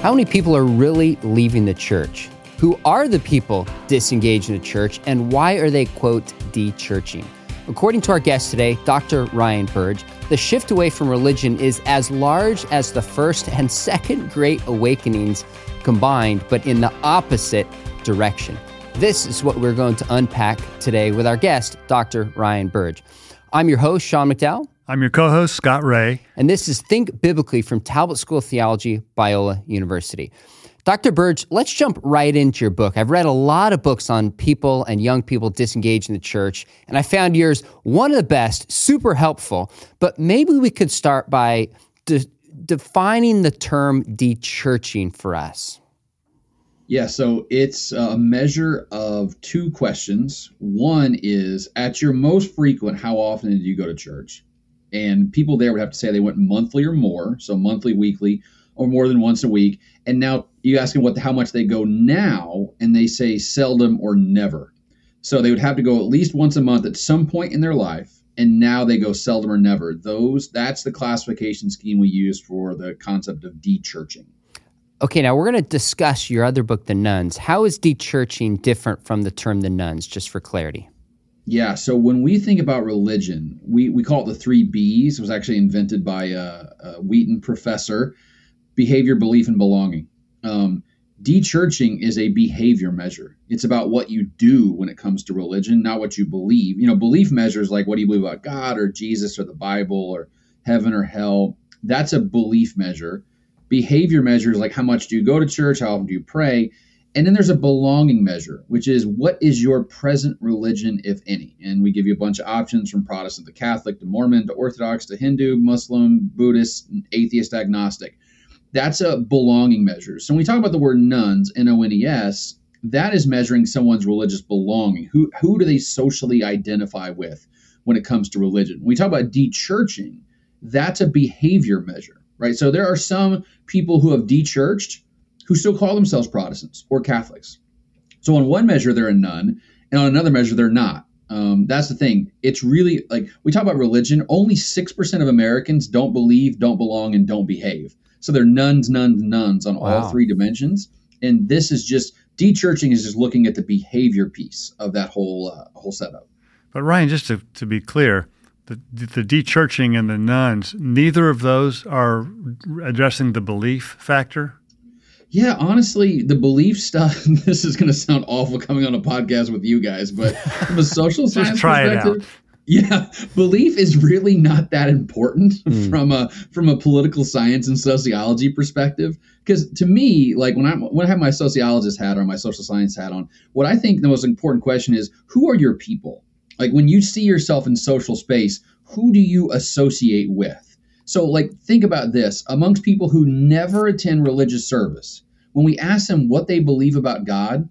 How many people are really leaving the church? Who are the people disengaged in the church, and why are they, quote, de-churching? According to our guest today, Dr. Ryan Burge, the shift away from religion is as large as the first and second great awakenings combined, but in the opposite direction. This is what we're going to unpack today with our guest, Dr. Ryan Burge. I'm your host, Sean McDowell. I'm your co host, Scott Rae. And this is Think Biblically from Talbot School of Theology, Biola University. Dr. Burge, let's jump right into your book. I've read a lot of books on people and young people disengaged in the church, and I found yours one of the best, super helpful. But maybe we could start by de- defining the term de-churching for us. Yeah, so it's a measure of two questions. One is at your most frequent, how often did you go to church? And people there would have to say they went monthly or more, so monthly, weekly, or more than once a week. And now you ask them what how much they go now, and they say seldom or never. So they would have to go at least once a month at some point in their life, and now they go seldom or never. Those that's the classification scheme we use for the concept of de-churching. Okay, now we're going to discuss your other book, The Nones. How is de-churching different from the term the nones, just for clarity? Yeah, so when we think about religion, we, we call it the three B's. It was actually invented by a, a Wheaton professor behavior, belief, and belonging. Um, de-churching is a behavior measure. It's about what you do when it comes to religion, not what you believe. You know, belief measures like what do you believe about God or Jesus or the Bible or heaven or hell. That's a belief measure. Behavior measures like how much do you go to church, how often do you pray, and then there's a belonging measure, which is what is your present religion, if any? And we give you a bunch of options from Protestant to Catholic to Mormon to Orthodox to Hindu, Muslim, Buddhist, atheist, agnostic that's a belonging measure. So when we talk about the word nones, N O N E S, that is measuring someone's religious belonging. Who who do they socially identify with when it comes to religion? When we talk about de-churching, that's a behavior measure, right? So there are some people who have de-churched who still call themselves Protestants or Catholics. So on one measure they're a none, and on another measure they're not. Um, that's the thing. It's really like we talk about religion. Only six percent of Americans don't believe, don't belong, and don't behave. So they're nones, nones, nones on wow. all three dimensions. And this is just de-churching is just looking at the behavior piece of that whole uh, whole setup. But Ryan, just to, to be clear, the, the de-churching and the nones, neither of those are addressing the belief factor. Yeah, honestly, the belief stuff. This is going to sound awful coming on a podcast with you guys, but from a social science perspective, yeah, belief is really not that important mm. from a from a political science and sociology perspective. Because to me, like when I when I have my sociologist hat on, my social science hat on, what I think the most important question is who are your people? Like when you see yourself in social space, who do you associate with? So, like, think about this amongst people who never attend religious service, when we ask them what they believe about God,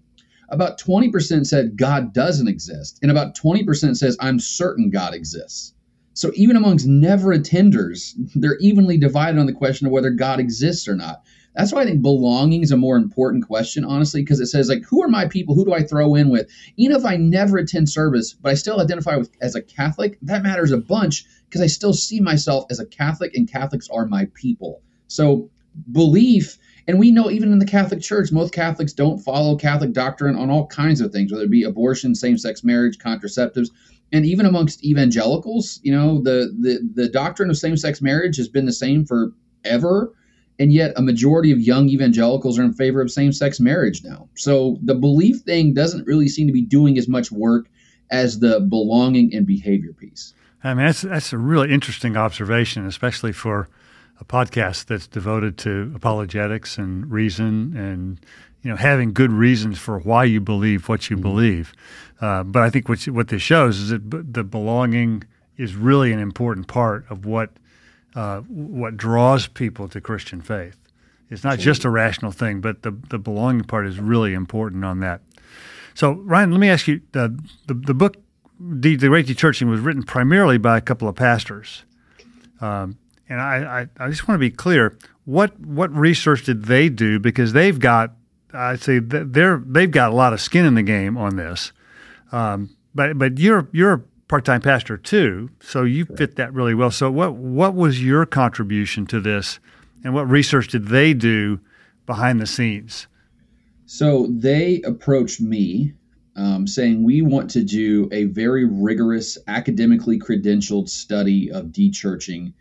about 20% said God doesn't exist, and about 20% says I'm certain God exists. So even amongst never attenders, they're evenly divided on the question of whether God exists or not. That's why I think belonging is a more important question, honestly, because it says like, who are my people? Who do I throw in with? Even if I never attend service, but I still identify with as a Catholic, that matters a bunch because I still see myself as a Catholic, and Catholics are my people. So belief and we know even in the Catholic Church, most Catholics don't follow Catholic doctrine on all kinds of things, whether it be abortion, same-sex marriage, contraceptives, and even amongst evangelicals, you know, the the the doctrine of same-sex marriage has been the same for forever, and yet a majority of young evangelicals are in favor of same-sex marriage now. So the belief thing doesn't really seem to be doing as much work as the belonging and behavior piece. I mean, that's that's a really interesting observation, especially for a podcast that's devoted to apologetics and reason and you know having good reasons for why you believe what you mm-hmm. believe. Uh, but I think what what this shows is that the belonging is really an important part of what uh, what draws people to Christian faith. It's not just a rational thing, but the the belonging part is really important on that. So Ryan, let me ask you: uh, the the book, the, the Great De-Churching, was written primarily by a couple of pastors. Um, and I, I, I just want to be clear what what research did they do because they've got I'd say they're they've got a lot of skin in the game on this, um, but but you're you're a part time pastor too, so you fit that really well. So what what was your contribution to this, and what research did they do behind the scenes? So they approached me um, saying we want to do a very rigorous, academically credentialed study of dechurching,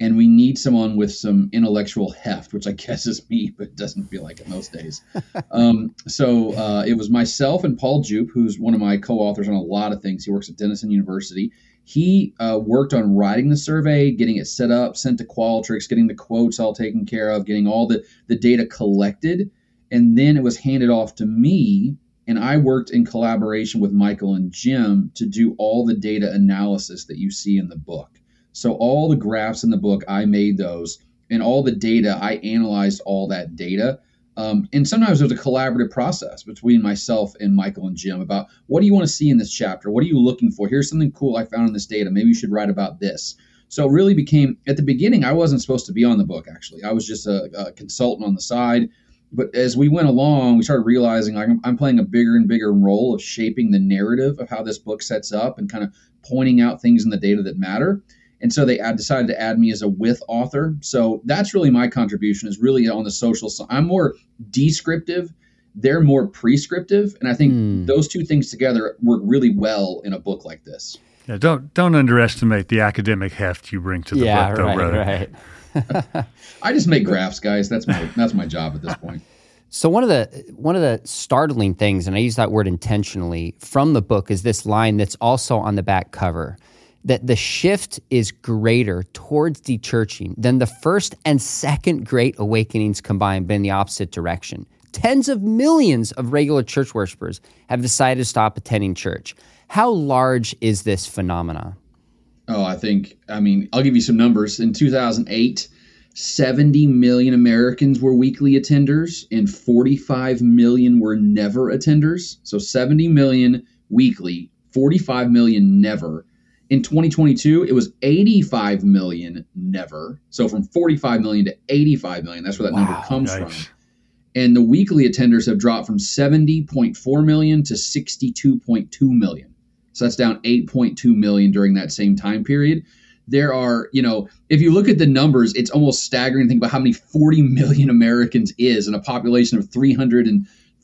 and we need someone with some intellectual heft, which I guess is me, but it doesn't feel like it most days. um, so uh, it was myself and Paul Djupe, who's one of my co-authors on a lot of things. He works at Denison University. He uh, worked on writing the survey, getting it set up, sent to Qualtrics, getting the quotes all taken care of, getting all the, the data collected. And then it was handed off to me and I worked in collaboration with Michael and Jim to do all the data analysis that you see in the book. So, all the graphs in the book, I made those, and all the data, I analyzed all that data. Um, and sometimes there's a collaborative process between myself and Michael and Jim about what do you want to see in this chapter? What are you looking for? Here's something cool I found in this data. Maybe you should write about this. So, it really became at the beginning, I wasn't supposed to be on the book, actually. I was just a, a consultant on the side but as we went along, we started realizing like I'm, I'm, playing a bigger and bigger role of shaping the narrative of how this book sets up and kind of pointing out things in the data that matter. And so they decided to add me as a with author. So that's really my contribution is really on the social side. I'm more descriptive. They're more prescriptive. And I think mm. those two things together work really well in a book like this. Yeah, don't don't underestimate the academic heft you bring to the yeah, book, though, right, brother. Right. I just make graphs, guys. That's my that's my job at this point. So one of the one of the startling things, and I use that word intentionally, from the book is this line that's also on the back cover. That the shift is greater towards dechurching than the first and second great awakenings combined, but in the opposite direction. Tens of millions of regular church worshipers have decided to stop attending church. How large is this phenomena? Oh, I think, I mean, I'll give you some numbers. In 2008, 70 million Americans were weekly attenders and 45 million were never attenders. So 70 million weekly, 45 million never. In 2022, it was 85 million never. So from 45 million to 85 million, that's where that wow, number comes nice. from. And the weekly attenders have dropped from 70.4 million to 62.2 million. So that's down 8.2 million during that same time period. There are, you know, if you look at the numbers, it's almost staggering to think about how many 40 million Americans is in a population of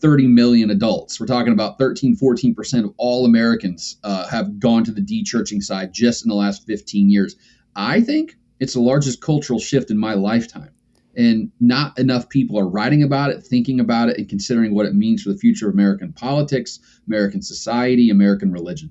330 million adults. We're talking about 13, 14% of all Americans uh, have gone to the de-churching side just in the last 15 years. I think it's the largest cultural shift in my lifetime and not enough people are writing about it, thinking about it, and considering what it means for the future of American politics, American society, American religion.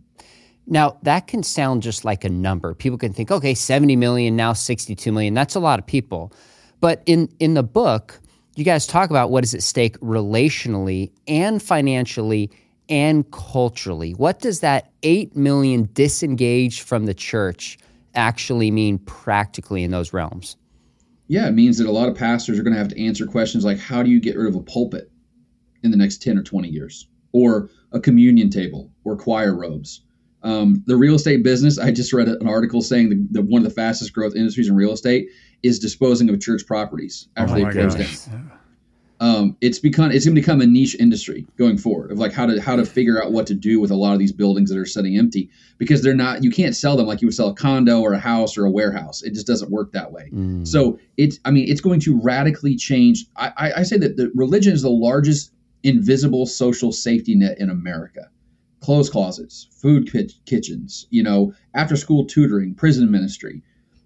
Now, that can sound just like a number. People can think, okay, 70 million, now 62 million. That's a lot of people. But in, in the book, you guys talk about what is at stake relationally and financially and culturally. What does that 8 million disengaged from the church actually mean practically in those realms? Yeah, it means that a lot of pastors are going to have to answer questions like how do you get rid of a pulpit in the next 10 or 20 years? Or a communion table or choir robes. Um, the real estate business, I just read an article saying that one of the fastest growth industries in real estate is disposing of church properties after oh they close down. Um, it's become it's going to become a niche industry going forward of like how to how to figure out what to do with a lot of these buildings that are sitting empty because they're not you can't sell them like you would sell a condo or a house or a warehouse. It just doesn't work that way. Mm. so it's i mean it's going to radically change I, I, I say that the religion is the largest invisible social safety net in america clothes closets food kitchens you know after school tutoring prison ministry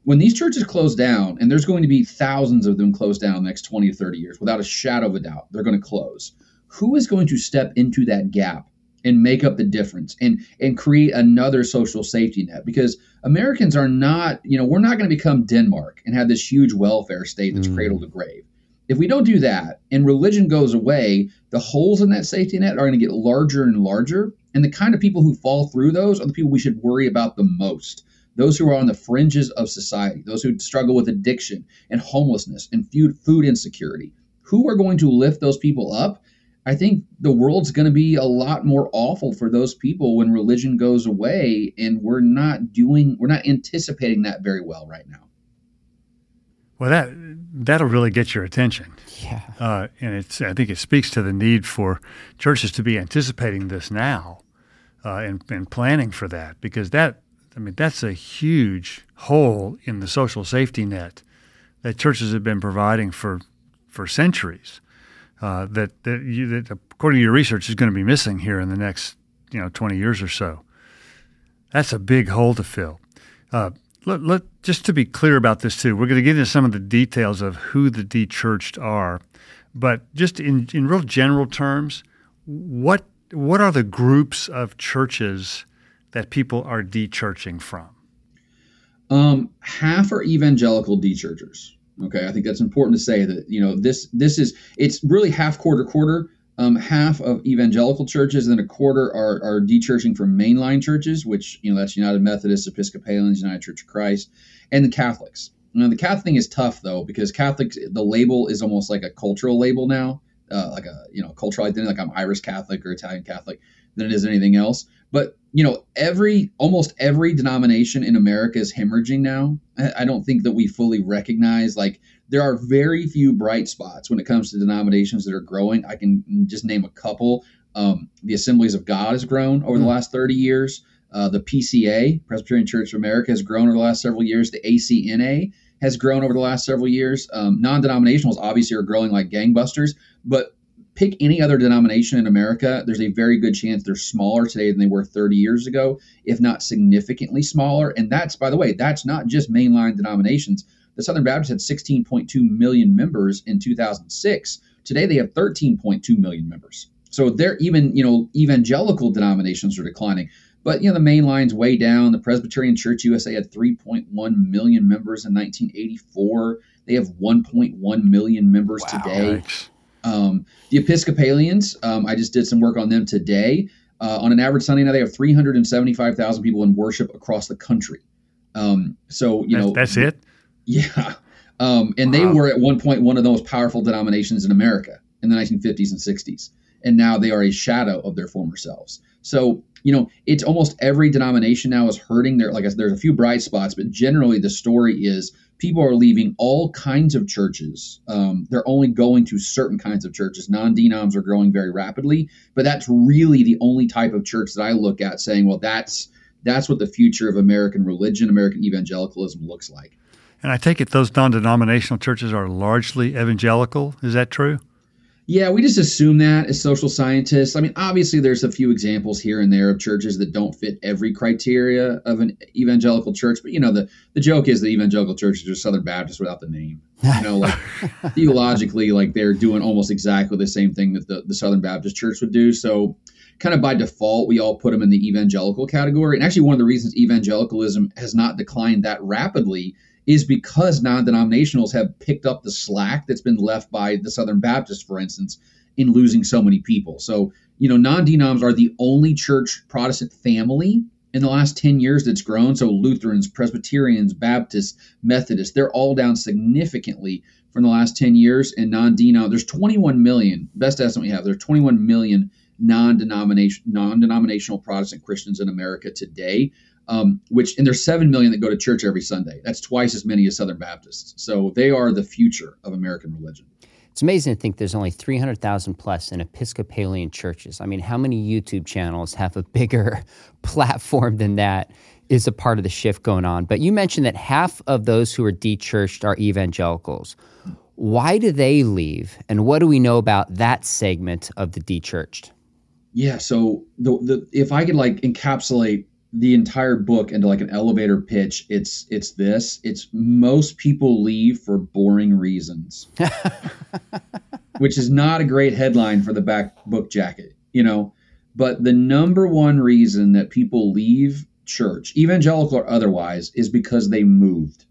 when these churches close down, and there's going to be thousands of them closed down in the next 20 or 30 years, without a shadow of a doubt, they're going to close. Who is going to step into that gap and make up the difference and and create another social safety net? Because Americans are not, you know, we're not going to become Denmark and have this huge welfare state that's mm. cradle to grave. If we don't do that and religion goes away, the holes in that safety net are going to get larger and larger. And the kind of people who fall through those are the people we should worry about the most those who are on the fringes of society, those who struggle with addiction and homelessness and food insecurity. Who are going to lift those people up? I think the world's going to be a lot more awful for those people when religion goes away, and we're not doing, we're not anticipating that very well right now. Well, that that'll really get your attention. Yeah, uh, and it's I think it speaks to the need for churches to be anticipating this now uh, and, and planning for that because that I mean, that's a huge hole in the social safety net that churches have been providing for, for centuries. uh, that that, you, that, according to your research, is going to be missing here in the next you know 20 years or so. That's a big hole to fill. Uh, let, let, just to be clear about this too, we're going to get into some of the details of who the dechurched are, but just in, in real general terms, what what are the groups of churches that people are dechurching from? Um, half are evangelical dechurchers. Okay, I think that's important to say that you know this this is it's really half quarter quarter. Um, half of evangelical churches and a quarter are, are dechurching from mainline churches, which you know that's United Methodists, Episcopalians, United Church of Christ, and the Catholics. Now the Catholic thing is tough though because Catholics the label is almost like a cultural label now, uh, like a you know cultural identity, like I'm Irish Catholic or Italian Catholic, than it is anything else. But you know, every almost every denomination in America is hemorrhaging now. I don't think that we fully recognize like there are very few bright spots when it comes to denominations that are growing. I can just name a couple. Um, the Assemblies of God has grown over the hmm. last 30 years. Uh, the PCA, Presbyterian Church of America, has grown over the last several years. The ACNA has grown over the last several years. Um, non denominationals obviously are growing like gangbusters, but pick any other denomination in America, there's a very good chance they're smaller today than they were 30 years ago, if not significantly smaller. And that's, by the way, that's not just mainline denominations. The Southern Baptists had 16.2 million members in 2006. Today they have 13.2 million members. So they're even, you know, evangelical denominations are declining. But you know, the main line's way down. The Presbyterian Church USA had 3.1 million members in 1984. They have 1.1 million members wow. today. Um, the Episcopalians, um, I just did some work on them today. Uh, on an average Sunday now, they have 375,000 people in worship across the country. Um, so you that's, know that's it. Yeah, um, and wow. they were at one point one of the most powerful denominations in America in the 1950s and 60s, and now they are a shadow of their former selves. So you know, it's almost every denomination now is hurting. There, like I said, there's a few bright spots, but generally the story is people are leaving all kinds of churches. Um, they're only going to certain kinds of churches. Non-denoms are growing very rapidly, but that's really the only type of church that I look at, saying, well, that's that's what the future of American religion, American evangelicalism looks like. And I take it those non-denominational churches are largely evangelical. Is that true? Yeah, we just assume that as social scientists. I mean, obviously, there's a few examples here and there of churches that don't fit every criteria of an evangelical church. But you know, the the joke is the evangelical churches are Southern Baptist without the name. You know, like theologically, like they're doing almost exactly the same thing that the, the Southern Baptist Church would do. So, kind of by default, we all put them in the evangelical category. And actually, one of the reasons evangelicalism has not declined that rapidly is because non denominationals have picked up the slack that's been left by the Southern Baptists, for instance, in losing so many people. So, you know, non denoms are the only church Protestant family in the last 10 years that's grown. So, Lutherans, Presbyterians, Baptists, Methodists, they're all down significantly from the last 10 years. And non denom, there's 21 million, best estimate we have, there's 21 million non-denomination non-denominational Protestant Christians in America today um, which and there's seven million that go to church every Sunday. That's twice as many as Southern Baptists. So they are the future of American religion. It's amazing to think there's only 300,000 plus in Episcopalian churches. I mean, how many YouTube channels have a bigger platform than that? Is a part of the shift going on. But you mentioned that half of those who are dechurched are evangelicals. Why do they leave? And what do we know about that segment of the dechurched? Yeah, so the, the if I could like encapsulate the entire book into like an elevator pitch it's it's this. It's most people leave for boring reasons. Which is not a great headline for the back book jacket you know? But the number one reason that people leave church evangelical or otherwise is because they moved.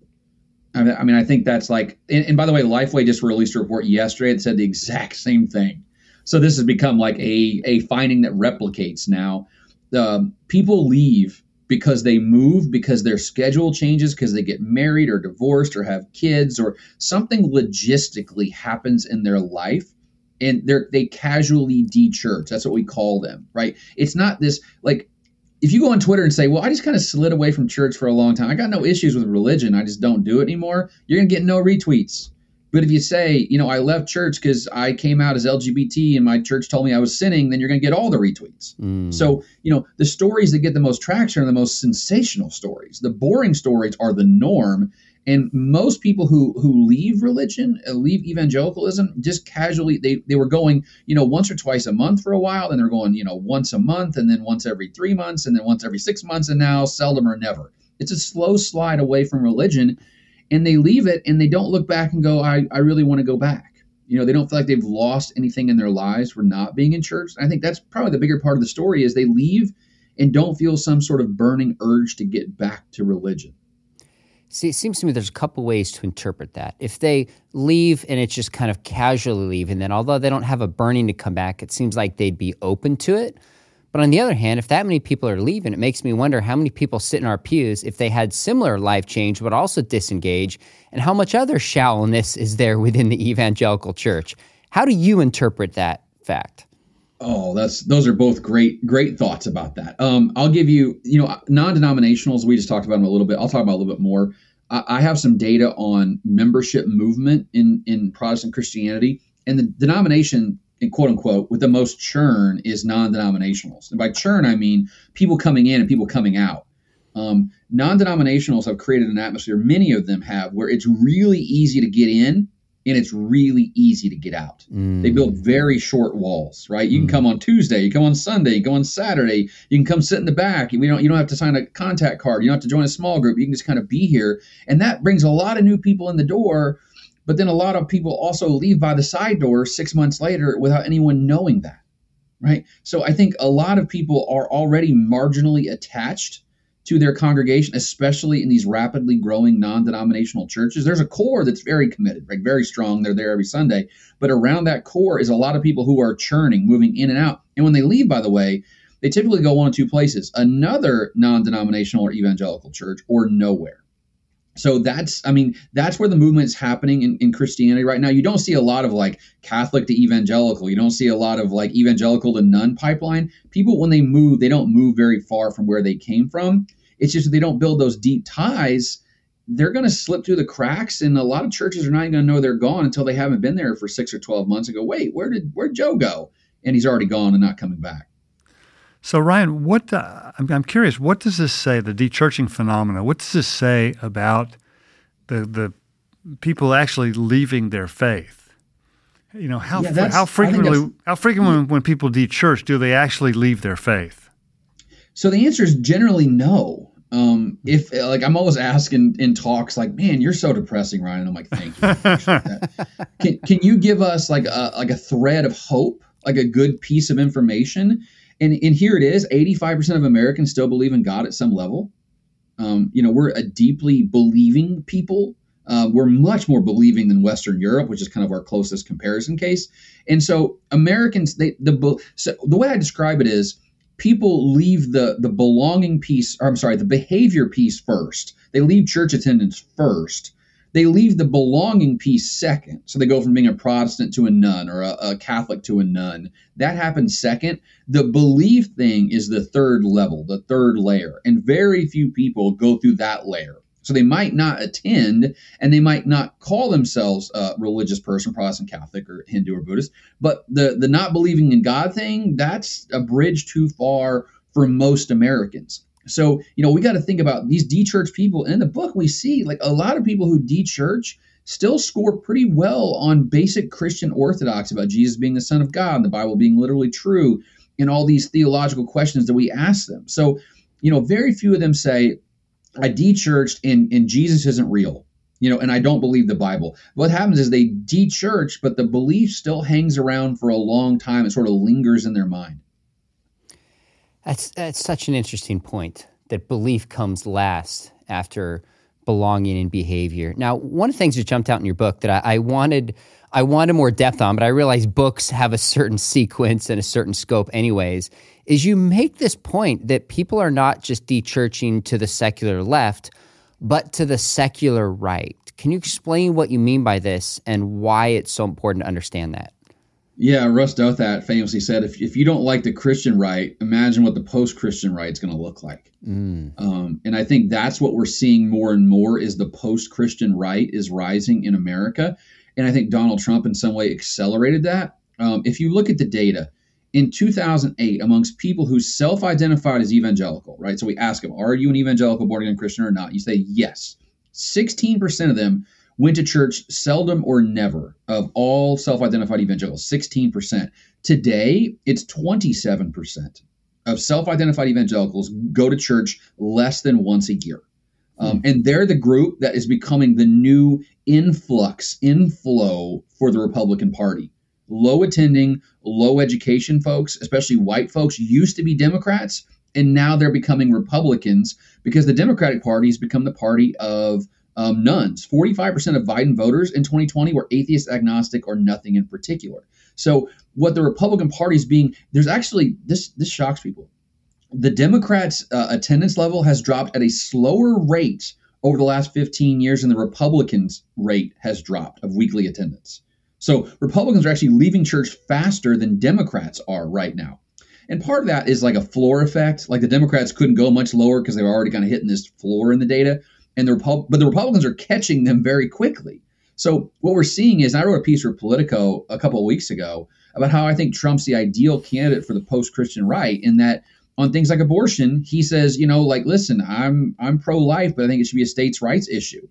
I mean i, mean, I think that's like and, and by the way lifeway just released a report yesterday that said the exact same thing. So this has become like a a finding that replicates now um, people leave because they move, because their schedule changes, because they get married or divorced or have kids, or something logistically happens in their life and they they casually de-church. That's what we call them, right? It's not this like if you go on Twitter and say, "Well, I just kind of slid away from church for a long time. I got no issues with religion. I just don't do it anymore." You're gonna get no retweets. But if you say, you know, I left church because I came out as LGBT and my church told me I was sinning, then you're going to get all the retweets. Mm. So, you know, the stories that get the most traction are the most sensational stories. The boring stories are the norm. And most people who who leave religion, uh, leave evangelicalism, just casually they they were going, you know, once or twice a month for a while, then they're going, you know, once a month, and then once every three months, and then once every six months, and now seldom or never. It's a slow slide away from religion, and they leave it, and they don't look back and go, I I really want to go back. You know, they don't feel like they've lost anything in their lives for not being in church. And I think that's probably the bigger part of the story is they leave and don't feel some sort of burning urge to get back to religion. See, it seems to me there's a couple ways to interpret that. If they leave and it's just kind of casually leaving, then although they don't have a burning to come back, it seems like they'd be open to it. But on the other hand, if that many people are leaving, it makes me wonder how many people sit in our pews if they had similar life change but also disengage, and how much other shallowness is there within the evangelical church. How do you interpret that fact? Oh, that's those are both great great thoughts about that. Um, I'll give you, you know, non-denominationals. We just talked about them a little bit. I'll talk about a little bit more. I, I have some data on membership movement in in Protestant Christianity, and the denomination, in quote unquote, with the most churn is non-denominationals. And by churn, I mean people coming in and people coming out. Um, non-denominationals have created an atmosphere. Many of them have where it's really easy to get in and it's really easy to get out. Mm. They build very short walls, right? You mm. can come on Tuesday, you come on Sunday, you go on Saturday, you can come sit in the back. You don't you don't have to sign a contact card, you don't have to join a small group. You can just kind of be here, and that brings a lot of new people in the door. But then a lot of people also leave by the side door six months later without anyone knowing that, right? So I think a lot of people are already marginally attached to their congregation, especially in these rapidly growing non-denominational churches. There's a core that's very committed, like very strong. They're there every Sunday, but around that core is a lot of people who are churning, moving in and out. And when they leave, by the way, they typically go one of two places: another non-denominational or evangelical church, or nowhere. So that's, I mean, that's where the movement is happening in, in Christianity right now. You don't see a lot of like Catholic to evangelical. You don't see a lot of like evangelical to none pipeline. People, when they move, they don't move very far from where they came from. It's just they don't build those deep ties. They're going to slip through the cracks, and a lot of churches are not even going to know they're gone until they haven't been there for six or twelve months and go, "Wait, where did where Joe go?" And he's already gone and not coming back. So Ryan, what uh, I'm, I'm, curious, what does this say? The dechurching phenomena. What does this say about the the people actually leaving their faith? You know how yeah, how frequently how frequently when, people dechurch do they actually leave their faith? So the answer is generally no. Um, if like I'm always asking in talks, like, man, you're so depressing, Ryan. And I'm like, thank you. can can you give us like a like a thread of hope, like a good piece of information? And, and here it is 85% of Americans still believe in God at some level. Um, you know, we're a deeply believing people. Uh, we're much more believing than Western Europe, which is kind of our closest comparison case. And so Americans, they the so the way I describe it is people leave the the belonging piece, or I'm sorry, the behavior piece first. They leave church attendance first they leave the belonging piece second. So they go from being a Protestant to a none or a, a, Catholic to a none. That happens second. The belief thing is the third level, the third layer. And very few people go through that layer. So they might not attend and they might not call themselves a religious person, Protestant, Catholic, or Hindu or Buddhist. But the, the not believing in God thing, that's a bridge too far for most Americans. So, you know, we got to think about these de-church people. in the book, we see like a lot of people who de-church still score pretty well on basic Christian orthodox about Jesus being the Son of God and the Bible being literally true and all these theological questions that we ask them. So, you know, very few of them say, I de-churched and, and Jesus isn't real. You know, and I don't believe the Bible. What happens is they de-church, but the belief still hangs around for a long time. It sort of lingers in their mind. That's that's such an interesting point that belief comes last after belonging and behavior. Now, one of the things that jumped out in your book that I, I wanted I wanted more depth on, but I realized books have a certain sequence and a certain scope, anyways. Is you make this point that people are not just dechurching to the secular left, but to the secular right. Can you explain what you mean by this and why it's so important to understand that? Yeah, Ross Douthat famously said, if, if you don't like the Christian right, imagine what the post Christian right is going to look like. Mm. Um, and I think that's what we're seeing more and more is the post Christian right is rising in America. And I think Donald Trump in some way accelerated that. Um, if you look at the data, in 2008, amongst people who self identified as evangelical, right? So we ask them, are you an evangelical born again Christian or not? You say yes. 16% of them went to church seldom or never of all self identified evangelicals, 16%. Today, it's 27% of self identified evangelicals go to church less than once a year. Um, hmm. and they're the group that is becoming the new influx, inflow for the Republican Party. Low attending, low education folks, especially white folks, used to be Democrats, and now they're becoming Republicans because the Democratic Party has become the party of um, nones. 45% of Biden voters in 2020 were atheist, agnostic, or nothing in particular. So what the Republican Party is being, there's actually this this shocks people. The Democrats' uh, attendance level has dropped at a slower rate over the last 15 years than the Republicans' rate has dropped of weekly attendance. So Republicans are actually leaving church faster than Democrats are right now. And part of that is like a floor effect. Like the Democrats couldn't go much lower because they were already kind of hitting this floor in the data. And the Repub- but the Republicans are catching them very quickly. So what we're seeing is I wrote a piece for Politico a couple of weeks ago about how I think Trump's the ideal candidate for the post-Christian right in that on things like abortion, he says, you know, like listen, I'm I'm pro-life, but I think it should be a states' rights issue.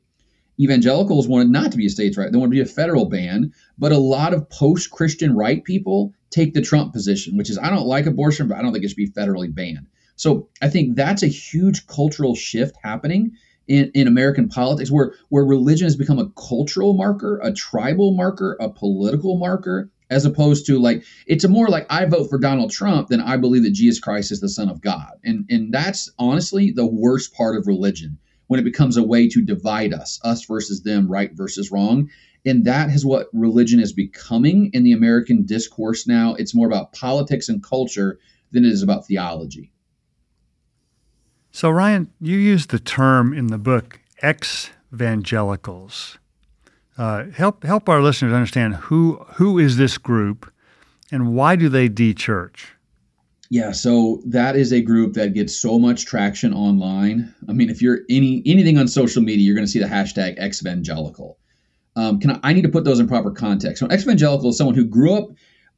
Evangelicals wanted not to be a states' right; they want to be a federal ban. But a lot of post-Christian right people take the Trump position, which is I don't like abortion, but I don't think it should be federally banned. So I think that's a huge cultural shift happening in, in American politics where, where religion has become a cultural marker, a tribal marker, a political marker, as opposed to like it's a more like I vote for Donald Trump than I believe that Jesus Christ is the Son of God. And and that's honestly the worst part of religion when it becomes a way to divide us, us versus them, right versus wrong. And that is what religion is becoming in the American discourse now. It's more about politics and culture than it is about theology. So, Ryan, you use the term in the book ex-evangelicals. Uh, help help our listeners understand who who is this group, and why do they de-church? Yeah, so that is a group that gets so much traction online. I mean, if you're any anything on social media, you're going to see the hashtag ex-evangelical. Um, can I, I need to put those in proper context? So, ex-evangelical is someone who grew up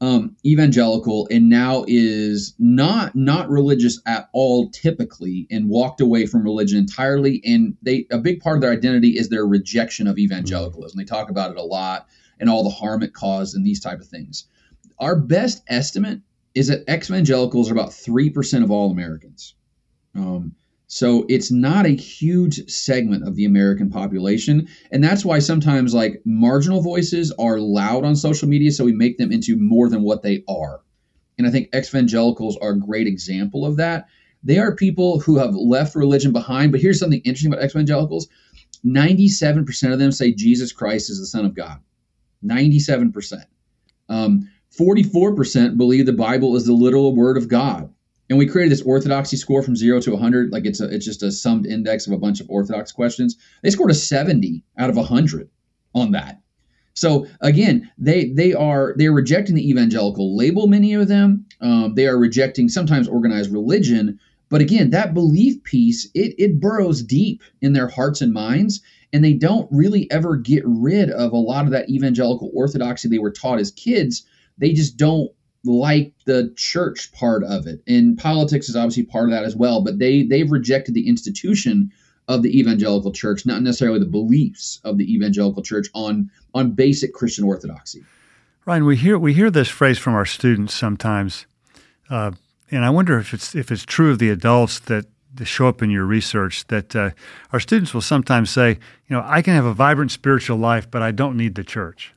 um, evangelical and now is not not religious at all typically and walked away from religion entirely. And they a big part of their identity is their rejection of evangelicalism. They talk about it a lot and all the harm it caused and these type of things. Our best estimate is that ex-evangelicals are about 3% of all americans. Um, so it's not a huge segment of the American population. And that's why sometimes like marginal voices are loud on social media. So we make them into more than what they are. And I think evangelicals are a great example of that. They are people who have left religion behind. But here's something interesting about evangelicals 97% of them say Jesus Christ is the Son of God. 97%. Um, 44% believe the Bible is the literal word of God and we created this orthodoxy score from zero to 100 like it's a, it's just a summed index of a bunch of orthodox questions. They scored a 70 out of 100 on that. So again they they are they're rejecting the evangelical label many of them. Um, they are rejecting sometimes organized religion. But again that belief piece it, it burrows deep in their hearts and minds and they don't really ever get rid of a lot of that evangelical orthodoxy they were taught as kids. They just don't like the church part of it. And politics is obviously part of that as well but they they've rejected the institution of the evangelical church not necessarily the beliefs of the evangelical church on on basic christian orthodoxy. Ryan we hear we hear this phrase from our students sometimes uh, and i wonder if it's if it's true of the adults that show up in your research that uh, our students will sometimes say you know i can have a vibrant spiritual life but i don't need the church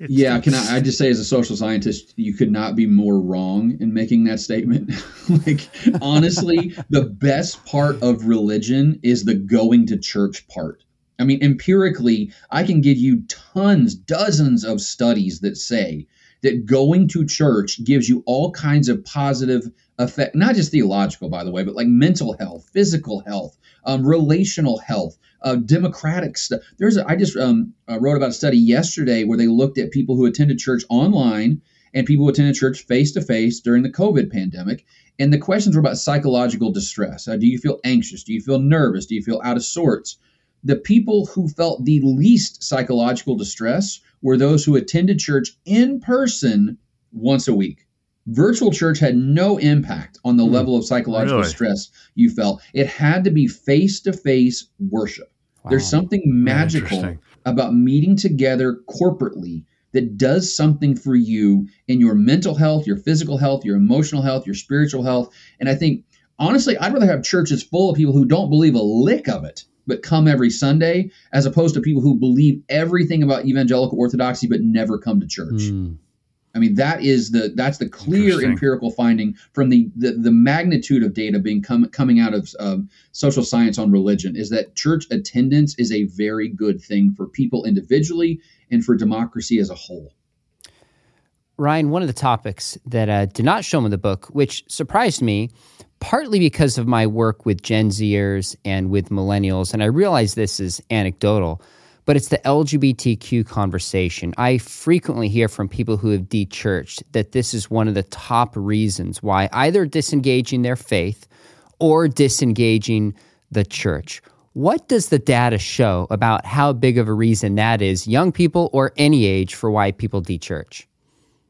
it's, yeah, can I, I, just say as a social scientist, you could not be more wrong in making that statement. like honestly, the best part of religion is the going to church part. I mean, empirically, I can give you tons, dozens of studies that say that going to church gives you all kinds of positive effect, not just theological, by the way, but like mental health, physical health, um, relational health, uh, democratic stuff. There's a, I just um, uh, wrote about a study yesterday where they looked at people who attended church online and people who attended church face to face during the COVID pandemic. And the questions were about psychological distress. Uh, do you feel anxious? Do you feel nervous? Do you feel out of sorts? The people who felt the least psychological distress were those who attended church in person once a week. Virtual church had no impact on the mm, level of psychological really? stress you felt. It had to be face to face worship Wow. There's something magical about meeting together corporately that does something for you in your mental health, your physical health, your emotional health, your spiritual health. And I think, honestly, I'd rather have churches full of people who don't believe a lick of it, but come every Sunday, as opposed to people who believe everything about evangelical orthodoxy but never come to church. Mm. I mean, that is the that's the clear empirical finding from the, the the magnitude of data being com- coming out of um, social science on religion is that church attendance is a very good thing for people individually and for democracy as a whole. Ryan, one of the topics that uh, did not show in the book, which surprised me, partly because of my work with Gen Zers and with millennials, and I realize this is anecdotal but it's the LGBTQ conversation. I frequently hear from people who have dechurched that this is one of the top reasons why either disengaging their faith or disengaging the church. What does the data show about how big of a reason that is, young people or any age, for why people dechurch?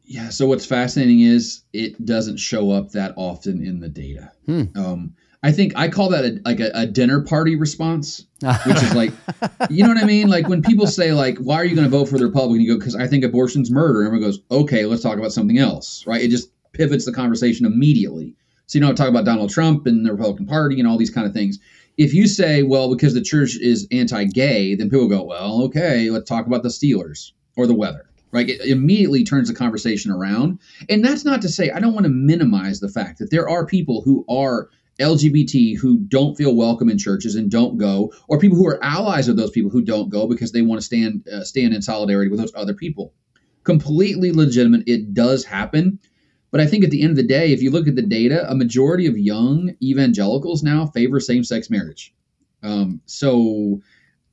Yeah, so what's fascinating is it doesn't show up that often in the data. Hmm. Um, I think I call that a, like a, a dinner party response, which is like, you know what I mean? Like when people say like, "Why are you going to vote for the Republican?" You go, "Because I think abortion's murder." And everyone goes, "Okay, let's talk about something else." Right? It just pivots the conversation immediately. So you know, talk about Donald Trump and the Republican Party and all these kind of things. If you say, "Well, because the church is anti-gay," then people go, "Well, okay, let's talk about the Steelers or the weather." Right? It immediately turns the conversation around. And that's not to say I don't want to minimize the fact that there are people who are LGBT who don't feel welcome in churches and don't go, or people who are allies of those people who don't go because they want to stand uh, stand in solidarity with those other people. Completely legitimate. It does happen. But I think at the end of the day, if you look at the data, a majority of young evangelicals now favor same sex marriage. Um, so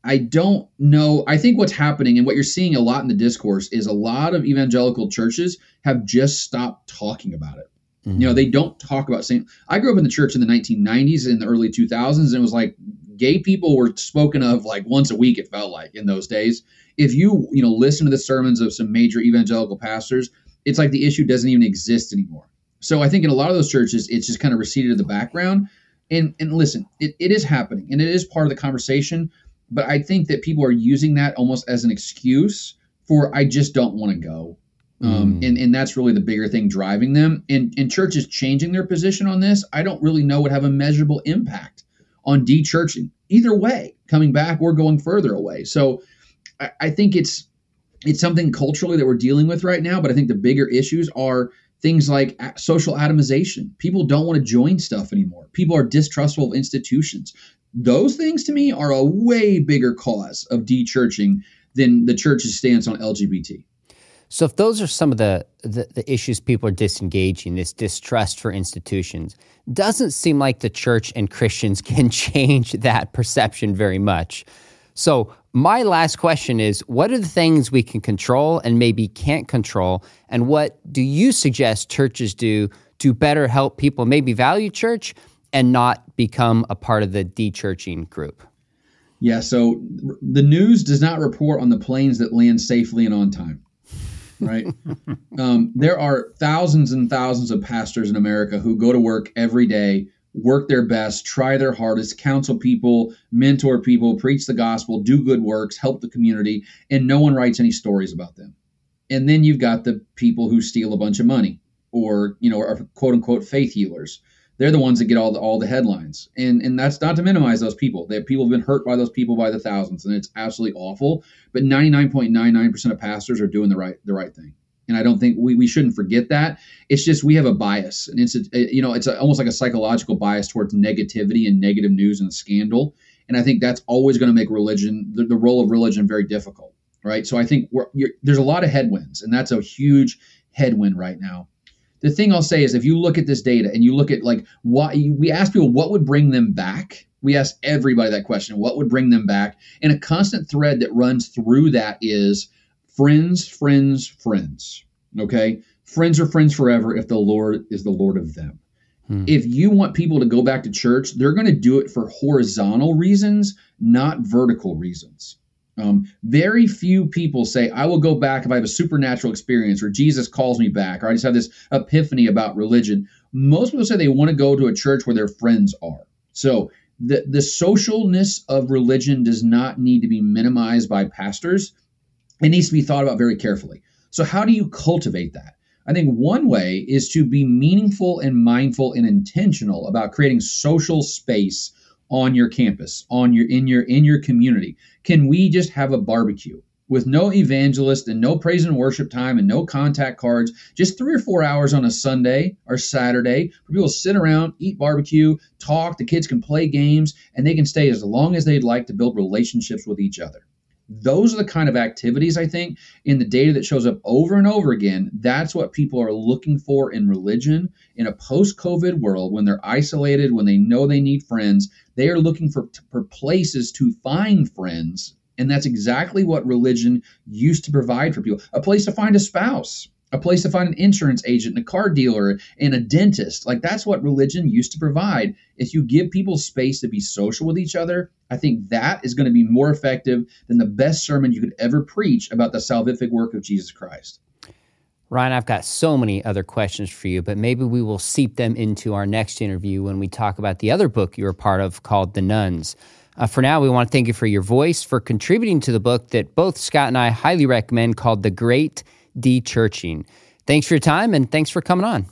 I don't know. I think what's happening and what you're seeing a lot in the discourse is a lot of evangelical churches have just stopped talking about it. Mm-hmm. You know, they don't talk about same. I grew up in the church in the 1990s and the early 2000s, and it was like gay people were spoken of like once a week. It felt like in those days. If you you know listen to the sermons of some major evangelical pastors, it's like the issue doesn't even exist anymore. So I think in a lot of those churches, it's just kind of receded to the background. And and listen, it, it is happening, and it is part of the conversation. But I think that people are using that almost as an excuse for I just don't want to go. Um, mm. and, and that's really the bigger thing driving them. And, and churches changing their position on this, I don't really know would have a measurable impact on de-churching either way, coming back or going further away. So I, I think it's it's something culturally that we're dealing with right now. But I think the bigger issues are things like social atomization. People don't want to join stuff anymore. People are distrustful of institutions. Those things to me are a way bigger cause of de-churching than the church's stance on LGBT. So, if those are some of the, the, the, issues people are disengaging, this distrust for institutions, doesn't seem like the church and Christians can change that perception very much. So, my last question is what are the things we can control and maybe can't control? And what do you suggest churches do to better help people maybe value church and not become a part of the de-churching group? Yeah, so the news does not report on the planes that land safely and on time right? um, there are thousands and thousands of pastors in America who go to work every day, work their best, try their hardest, counsel people, mentor people, preach the gospel, do good works, help the community, and no one writes any stories about them. And then you've got the people who steal a bunch of money or, you know, are quote unquote faith healers they're the ones that get all the all the headlines. And and that's not to minimize those people. That people have been hurt by those people by the thousands, and it's absolutely awful. But 99.99% of pastors are doing the right the right thing. And I don't think we, we shouldn't forget that. It's just we have a bias, and it's a, you know it's a, almost like a psychological bias towards negativity and negative news and scandal. And I think that's always going to make religion the, the role of religion very difficult, right? So I think there's a lot of headwinds, and that's a huge headwind right now the thing I'll say is if you look at this data and you look at like what we ask people what would bring them back, we ask everybody that question, what would bring them back? And a constant thread that runs through that is friends, friends, friends. Okay? Friends are friends forever if the Lord is the Lord of them. Hmm. If you want people to go back to church, they're going to do it for horizontal reasons, not vertical reasons. Um, very few people say, I will go back if I have a supernatural experience or Jesus calls me back or I just have this epiphany about religion. Most people say they want to go to a church where their friends are. So the, the socialness of religion does not need to be minimized by pastors. It needs to be thought about very carefully. So, how do you cultivate that? I think one way is to be meaningful and mindful and intentional about creating social space on your campus, on your in your in your community. Can we just have a barbecue? with no evangelist and no praise and worship time and no contact cards, just three or four hours on a Sunday or Saturday for people sit around, eat barbecue, talk. The kids can play games and they can stay as long as they'd like to build relationships with each other. Those are the kind of activities I think in the data that shows up over and over again. That's what people are looking for in religion in a post COVID world when they're isolated, when they know they need friends. They are looking for, for places to find friends and that's exactly what religion used to provide for people a place to find a spouse, a place to find an insurance agent, and a car dealer, and a dentist. Like that's what religion used to provide. If you give people space to be social with each other, I think that is going to be more effective than the best sermon you could ever preach about the salvific work of Jesus Christ. Ryan, I've got so many other questions for you, but maybe we will seep them into our next interview when we talk about the other book you were part of called The Nones. Uh, for now, we want to thank you for your voice, for contributing to the book that both Scott and I highly recommend called The Great De-Churching. Thanks for your time and thanks for coming on.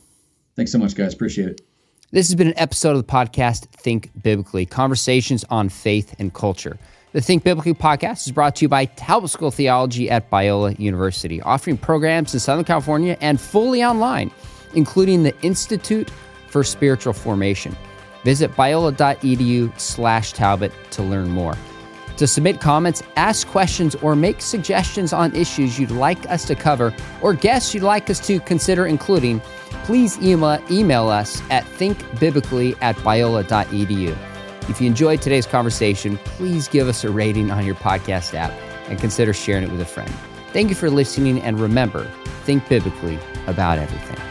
Thanks so much, guys. Appreciate it. This has been an episode of the podcast Think Biblically Conversations on Faith and Culture. The Think Biblically podcast is brought to you by Talbot School of Theology at Biola University, offering programs in Southern California and fully online, including the Institute for Spiritual Formation. Visit biola.edu slash Talbot to learn more. To submit comments, ask questions, or make suggestions on issues you'd like us to cover or guests you'd like us to consider including, please email, email us at thinkbiblically at biola.edu. If you enjoyed today's conversation, please give us a rating on your podcast app and consider sharing it with a friend. Thank you for listening, and remember, think biblically about everything.